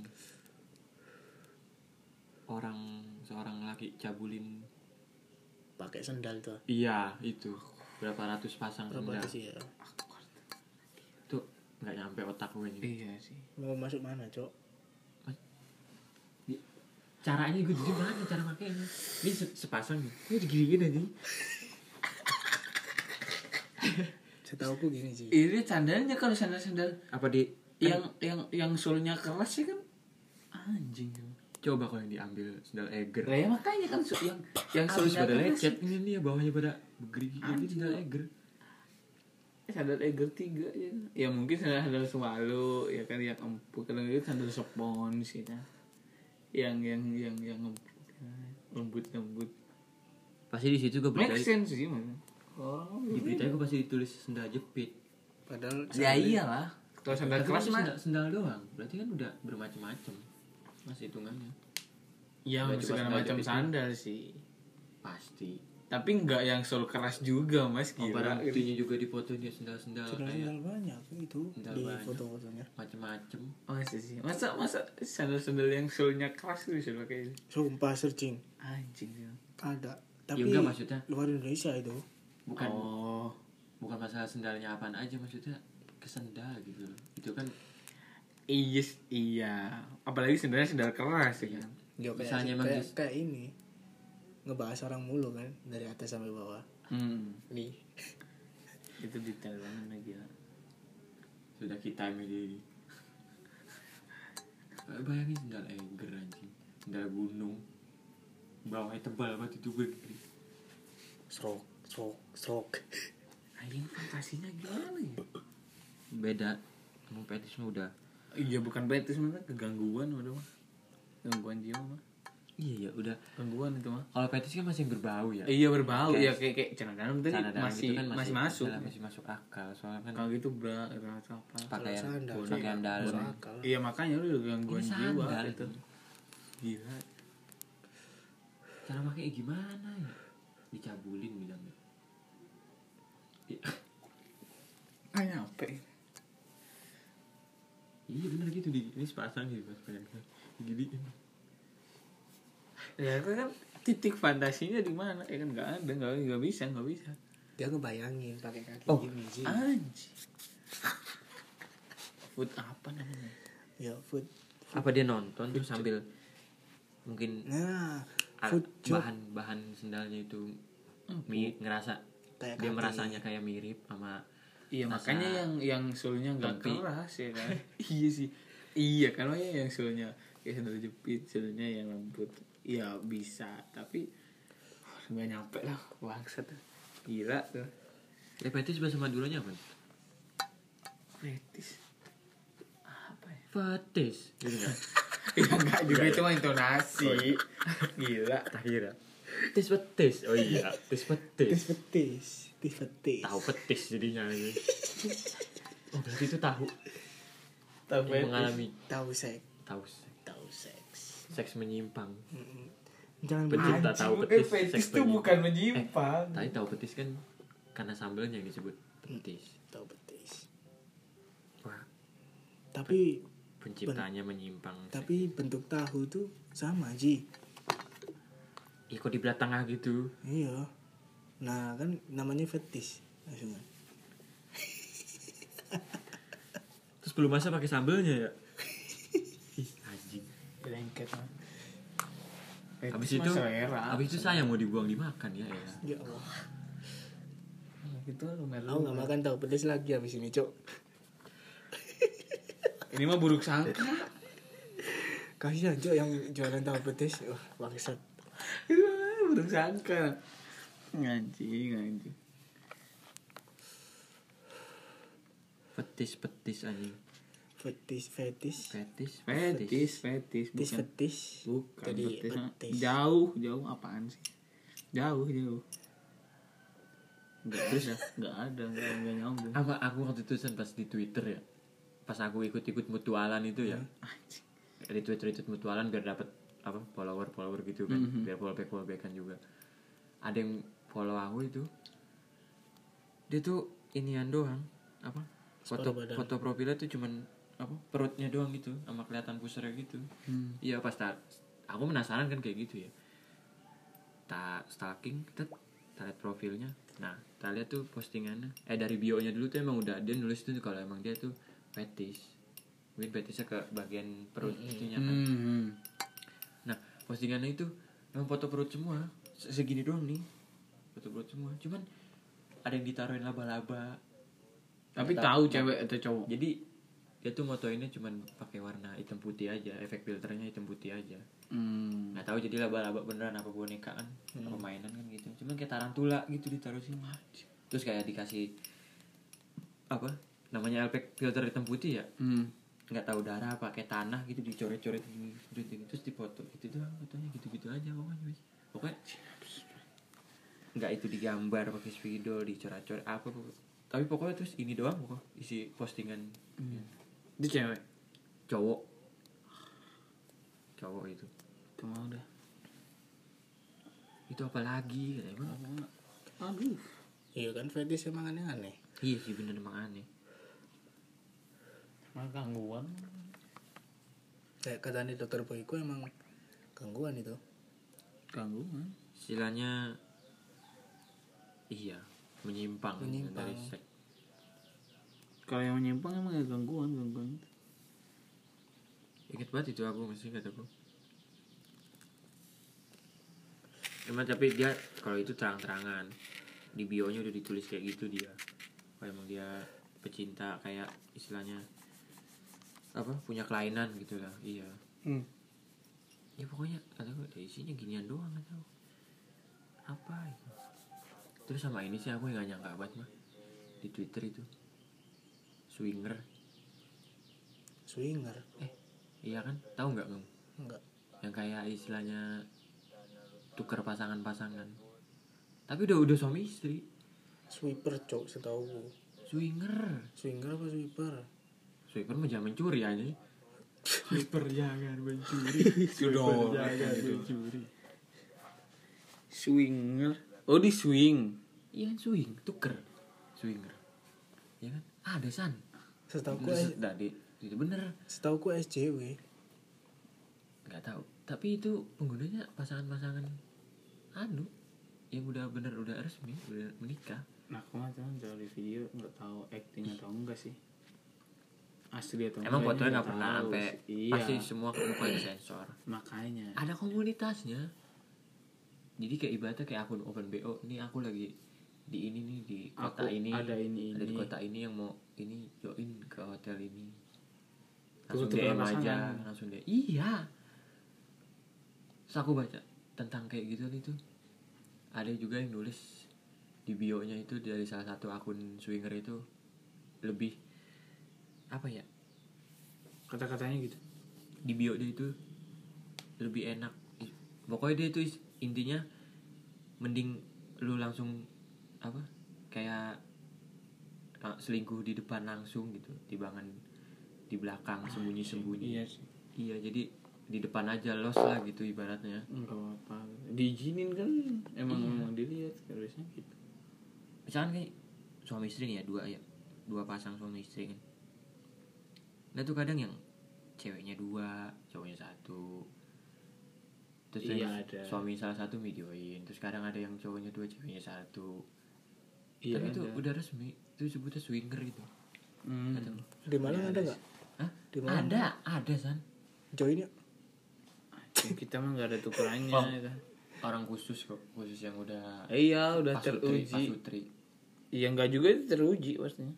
orang seorang laki cabulin pakai sendal tuh iya itu berapa ratus pasang berapa sendal sih ya itu nggak nyampe otak gue ini Iya sih. mau masuk mana cok caranya gue jadi mana cara makainya ini. Se- sepasang nih. Ini digini aja setahu aku gini sih. Ini sandalnya kalau sandal-sandal. Apa di? Yang yang yang sulnya keras sih kan? Anjing. coba kalau yang diambil sendal eger. Lah ya makanya kan sul yang yang Abis sulnya pada lecet ini nih ya bawahnya pada bergerigi ini sendal eger. Sandal Eger tiga ya. Ya mungkin sandal sandal swallow ya kan yang empuk. Kalau itu sandal spons ya. kan. Yang yang yang yang ya. lembut lembut. pasti di situ gue Make berita sense sih mas. Oh, di berita gue pasti ditulis sendal jepit padahal ya iyalah. Kalau sandal Tapi keras kan mah sendal, sendal doang berarti kan udah bermacam-macam masih hitungannya ya segala macam sandal sih. pasti Tapi nggak yang sol keras juga mas oh, gila. barang buktinya juga dipoto dia sendal-sendal sendal kayak sendal banyak itu Sendal di banyak. foto-fotonya macem-macem Masa sih? Masa masa sandal sandal yang solnya keras tuh bisa pakai ini? sumpah searching Anjing ya. ada ya tapi enggak maksudnya luar Indonesia itu bukan Oh. bukan masalah sendalnya apaan aja maksudnya ke sendal gitu loh itu kan Iya, iya. Apalagi sandalnya sandal keras ya kan. ya kayak, Misalnya kayak, dis- kayak ini ngebahas orang mulu kan dari atas sampai bawah. Hmm. nih. Itu detail banget lagi ya. sudah kita ini. Bayangin sendal eger anjing. Sendal gunung. Bawahnya tebal banget itu gue stroke stroke stroke. Anjing fantasinya gimana ya? beda. Kamu petis mah udah. Iya bukan betis mana kegangguan udah mah. gangguan jiwa mah iya ya udah. Gangguan itu mah kalau fetish kan masih berbau ya? Iya berbau. Kayak- ya kayak kayak celana dalam tadi dalam masih, gitu kan masih masuk. iyalah, masih masuk akal. Soalnya kan kalau gitu bra atau apa? Pakaian sandal, pakaian dalam. masuk akal. iya makanya lu udah gangguan Ini jiwa sandal itu. Gila. Cara pakai gimana ya? Dicabulin bilangnya Iya. nyampe. Iya bener gitu di. Ini sepasang gitu pas pengen gini ya itu kan titik fantasinya di mana ya kan nggak ada nggak nggak bisa nggak bisa dia ngebayangin pakai kaki Oh. gini sih anjing food apa namanya ya food apa dia nonton tuh sambil mungkin nah food job bahan bahan sendalnya itu mi ngerasa Kayak dia kaki. merasanya kayak mirip sama Iya Rasa makanya yang yang sulnya nggak keras ya kan. iya sih. Iya kan makanya yang sulnya kayak sandal jepit, sulnya yang lembut. Iya bisa, tapi oh, nggak nyampe lah bangsat. Gila tuh. Lepetis bahasa Maduranya apa? Fetis. Apa ya? Fetis gitu kan? Ya enggak juga itu mah intonasi. Gila. tak kira tis petis oh iya. Tis petis tis petis tis petis tahu petis jadinya ini. Oh berarti itu tahu. Tahu mengalami. Tahu seks tahu tahu seks seks menyimpang jangan Pecinta begitu. tahu eh, petis, seks penyimpang. bukan menyimpang. tadi tahu petis kan karena sambelnya yang disebut petis. Tahu petis. Wah. Tapi penciptanya menyimpang tapi bentuk tahu tuh sama ji. Ih, kok di belah tengah gitu. Iya. Nah kan namanya fetis. Langsung terus belum masa pakai sambelnya ya? anjing Lengket mah. Habis itu selera. habis itu saya mau dibuang dimakan ya ya ya Allah Gitu lumayan. aku nggak makan tahu petis lagi habis ini cok Ini mah buruk sangka. kasihan cok yang jualan tahu petis wah bangsat Itu buruk sangka. Ngaji, ngaji. petis petis anjing fetis fetis fetis Fetis, fetis, fetis bukan. fetis Bukan Tadi fetis. fetis. Jauh, jauh apaan sih? Jauh, jauh. Enggak ada, enggak ada, enggak, enggak nyambung. apa aku waktu itu pas di Twitter ya pas aku ikut-ikut mutualan itu ya Anjing. di Twitter itu mutualan biar dapat apa follower follower gitu kan Mhm. biar follow back follow backan juga ada yang follow aku itu dia tuh inian doang apa foto foto profilnya tuh cuman apa perutnya doang gitu sama kelihatan pusarnya gitu. Hmm. iya pas tak aku penasaran kan kayak gitu ya. Tak stalking tet tak lihat profilnya. Nah tak lihat tuh postingannya. Eh dari bio nya dulu tuh emang udah dia nulis tuh kalau emang dia tuh fetis mungkin fetisnya ke bagian perut itunya kan. Hmm. nah postingannya itu emang foto perut semua. Se- segini doang nih foto perut semua. Cuman ada yang ditaruhin laba-laba. Tapi tahu. cewek atau cowok. jadi dia tuh motoinnya cuman pakai warna hitam putih aja efek filternya hitam putih aja. Hmm. nggak tahu jadi laba-laba beneran apa boneka kan apa mainan kan gitu. Cuman kayak tarantula gitu ditaruh sini terus kayak dikasih apa? Namanya efek filter hitam putih ya? Hmm. nggak tahu darah pakai tanah gitu dicoret-coret gini coret gini terus dipoto itu doang fotonya gitu-gitu aja pokoknya pokoknya nggak itu digambar pakai spidol dicoret-coret apa tapi pokoknya terus ini doang pokok isi postingan Itu cewek. cowok cowok itu Itu mah udah. itu apa lagi katanya Aduh. iya kan fetis emang aneh-aneh iya sih bener emang aneh Mah gangguan. kayak kata nih dokter Boyko emang gangguan itu Gangguan. istilahnya iya menyimpang, Menyimpang. dari seks Kalau yang menyimpang emang ya gangguan, gangguan. Ingat banget itu aku masih ingat aku. Emang tapi dia kalau itu terang-terangan di bio-nya udah ditulis kayak gitu dia. Kalau emang dia pecinta kayak istilahnya apa punya kelainan gitu lah iya Hmm. ya pokoknya gue ya isinya ginian doang atau apa itu terus sama ini sih aku yang gak nyangka banget mah di twitter itu swinger. Swinger? Eh iya kan? Tahu nggak kamu enggak yang kayak istilahnya tuker pasangan-pasangan. Tapi udah udah suami istri. Sweeper cok setahu swinger. Swinger apa sweeper swiper mah jangan mencuri aja swiper jangan mencuri. Sudah. jangan mencuri. Swinger. Oh di swing. iya kan swing. Tuker. Swinger. Ya kan? Ada san setahu Terus, nah, di, itu bener setahu ku SJW nggak tahu tapi itu penggunanya pasangan-pasangan anu yang udah bener udah resmi udah menikah Nah, aku mah cuman dari video nggak tahu acting atau enggak sih. Asli atau emang fotonya nggak pernah sampai. Iya. pasti semua muka disensor Makanya. ada komunitasnya jadi kayak ibaratnya kayak akun open bo ini aku lagi di ini nih di kota Aku ini ada ini, ada di ini. kota ini yang mau ini join ke hotel ini. Langsung DM aja langsung dia iya. Terus aku baca tentang kayak gitu itu ada juga yang nulis di bio nya itu dari salah satu akun swinger itu lebih apa ya? Kata-katanya gitu. di bio dia itu lebih enak. Pokoknya dia itu intinya mending lu langsung apa kayak uh, selingkuh di depan langsung gitu tibangan di belakang sembunyi sembunyi Iya sih. iya jadi di depan aja los lah gitu ibaratnya Enggak apa-apa. Diizinin kan emang Iya. emang dilihat harusnya gitu. misalkan kayak suami istri nih ya dua ya dua pasang suami istri kan nah tuh kadang yang ceweknya dua cowoknya satu terus Iya, ada. suami salah satu videoin terus kadang ada yang cowoknya dua ceweknya satu Iya. tapi itu ada. udah resmi itu sebutnya swinger gitu Hmm. Di Malang ada nggak Hah? Di mana? ada ada san join ya kita mah nggak ada tukerannya Oh. ya kan. orang khusus kok khusus yang udah Iya, udah pasutri teruji. pasutri Iya enggak juga itu teruji pastinya.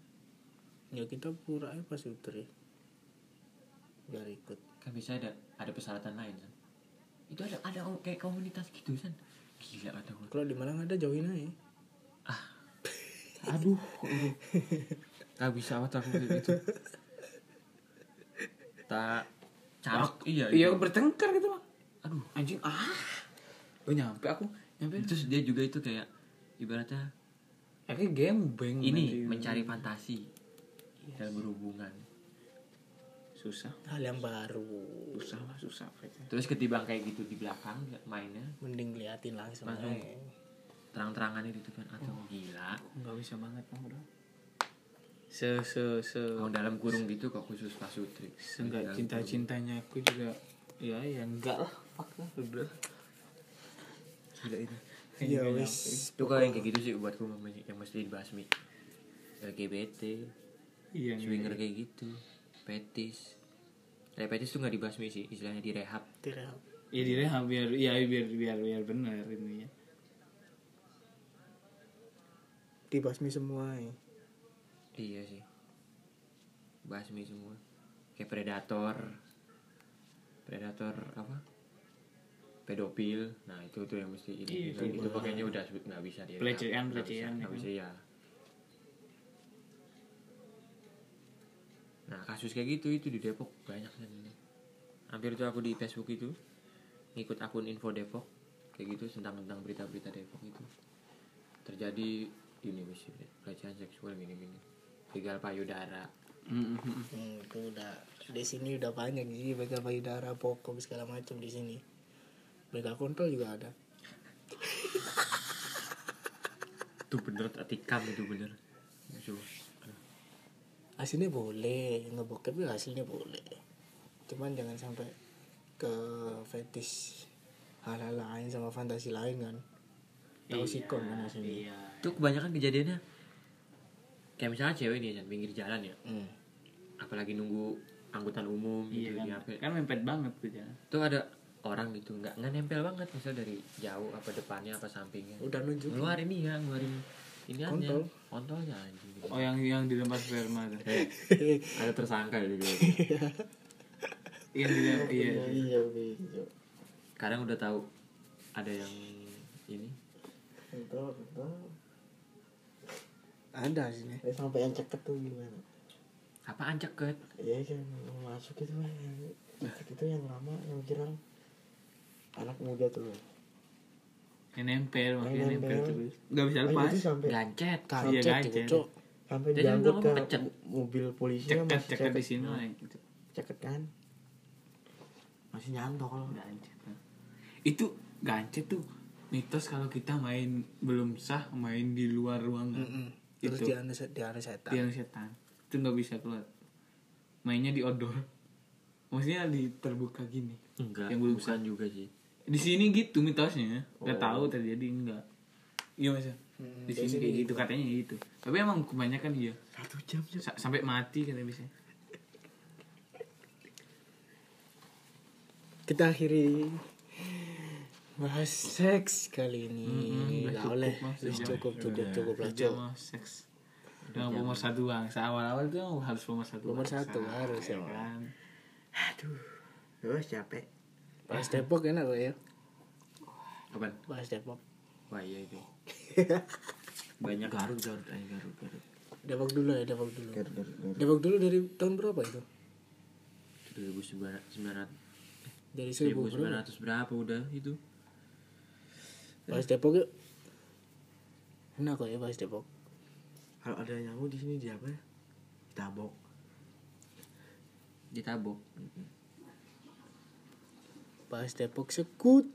ya kita pura aja pas utri biar ikut kan bisa ada ada persyaratan lain san itu ada ada kayak komunitas gitu san gila kata gue kalau di Malang ada join aja aduh aduh gak bisa banget aku kayak gitu tak carok iya Iya itu. bertengkar gitu mah. aduh Anjing ah. Gue nyampe aku. Nyampe. terus dia juga itu kayak ibaratnya Akhirnya gembeng ini nanti. mencari fantasi dalam berhubungan susah. hal yang baru Susah lah, susah terus ketimbang kayak gitu di belakang mainnya mending liatin langsung Langsung. aja. Terang-terangan itu kan atau gila. Enggak bisa banget bang bro. Se se se. Mau dalam kurung gitu kok khusus pasutri Seenggak Dalam cinta cintanya aku juga ya ya enggak lah fuck lah udah. Gila itu ya Enggak wis. Itu kalau yang kayak gitu sih buatku yang mesti dibasmi. LGBT iya swinger kayak gitu petis. Kayak petis tuh nggak dibasmi sih istilahnya direhab tidak ya direhab biar ya biar biar biar benar ini dibasmi semua ya. iya sih. Basmi semua. Kayak predator. Predator apa? Pedofil. Nah itu tuh yang mesti ini. Iya, itu, itu itu pakainya udah nggak bisa dia Pelecehan, pelecehan, nggak ya bisa ya nah kasus kayak gitu itu di Depok banyak kan hampir tuh aku di Facebook itu ngikut akun info Depok kayak gitu tentang tentang berita-berita Depok itu. Terjadi ini misi pelecehan seksual gini-gini. Begal payudara. Mm, mm, mm. Hmm, itu udah di sini udah banyak sih begal payudara pokok segala macam di sini. Begal kontol juga ada. Itu bener tikam itu bener. Hasilnya boleh ngebokep ya hasilnya boleh. Cuman jangan sampai ke fetish hal-hal lain sama fantasi lain kan. Tahu sikon kan hasilnya. iya itu kebanyakan kejadiannya. Kayak misalnya cewek nih Jan, pinggir jalan ya. Hmm. apalagi nunggu angkutan umum iya gitu kan. di kan mepet banget tuh jangan tuh ada orang gitu nggak nggak nempel banget. Misal dari jauh apa depannya apa sampingnya. Udah nunjuk ngeluarin ini ya ngeluarin ini aja Kontol. kontolnya anjing. Oh yang yang dilempar sperma tuh. Eh, ada tersangka ya juga yang dilempar iya iya. Iya kadang udah tahu ada yang ini. Betul betul ada hasilnya eh, sampai yang ceket tuh gimana apaan ceket Iya kan mau masuk itu yang ceket itu yang lama yang viral anak muda tuh yang nempel makanya nempel nempel. terus nggak bisa Nah, lepas. sampai gancet. Iya, kancet gancet. tuh. Sampai Jadi diangkut ke pecet. mobil polisi ceket ceket di sini lah gitu. Ceket kan? Masih nyantol gancet itu gancet tuh mitos kalau kita main belum sah main di luar ruangan terus itu dia ada dia ada setan. Tiang setan. Itu nggak bisa keluar. Mainnya di outdoor. Maksudnya di terbuka gini. Enggak Yang belum bukan juga sih. Di sini gitu mitosnya. Nggak tahu terjadi enggak iya mas. Ya? Hmm, di sini kayak gitu. katanya gitu. Tapi emang kebanyakan iya. Satu jam. Sa- sampai mati katanya bisa. Kita akhiri bahas seks kali ini. Nggak cukup, oleh Mas, Wis udah. cukup cukup cukup lah mah seks. Udah nomor satu bang. Awal awal tuh harus nomor satu Nomor satu harus, ya ya. kan? Aduh terus capek. Bahas Depok enak kok ya? Kapan? Bahas Depok. Wah iya itu. Banyak garut garut aja garut garut. Depok dulu ya Depok dulu. Depok dulu dari tahun berapa itu? 2900 dari seribu berapa? 1900 berapa udah itu bahas Depok yuk. Enak kok ya bahas Depok. Kalau ada nyamuk di sini di apa ya? Tabok. Ditabok bahas Depok sekut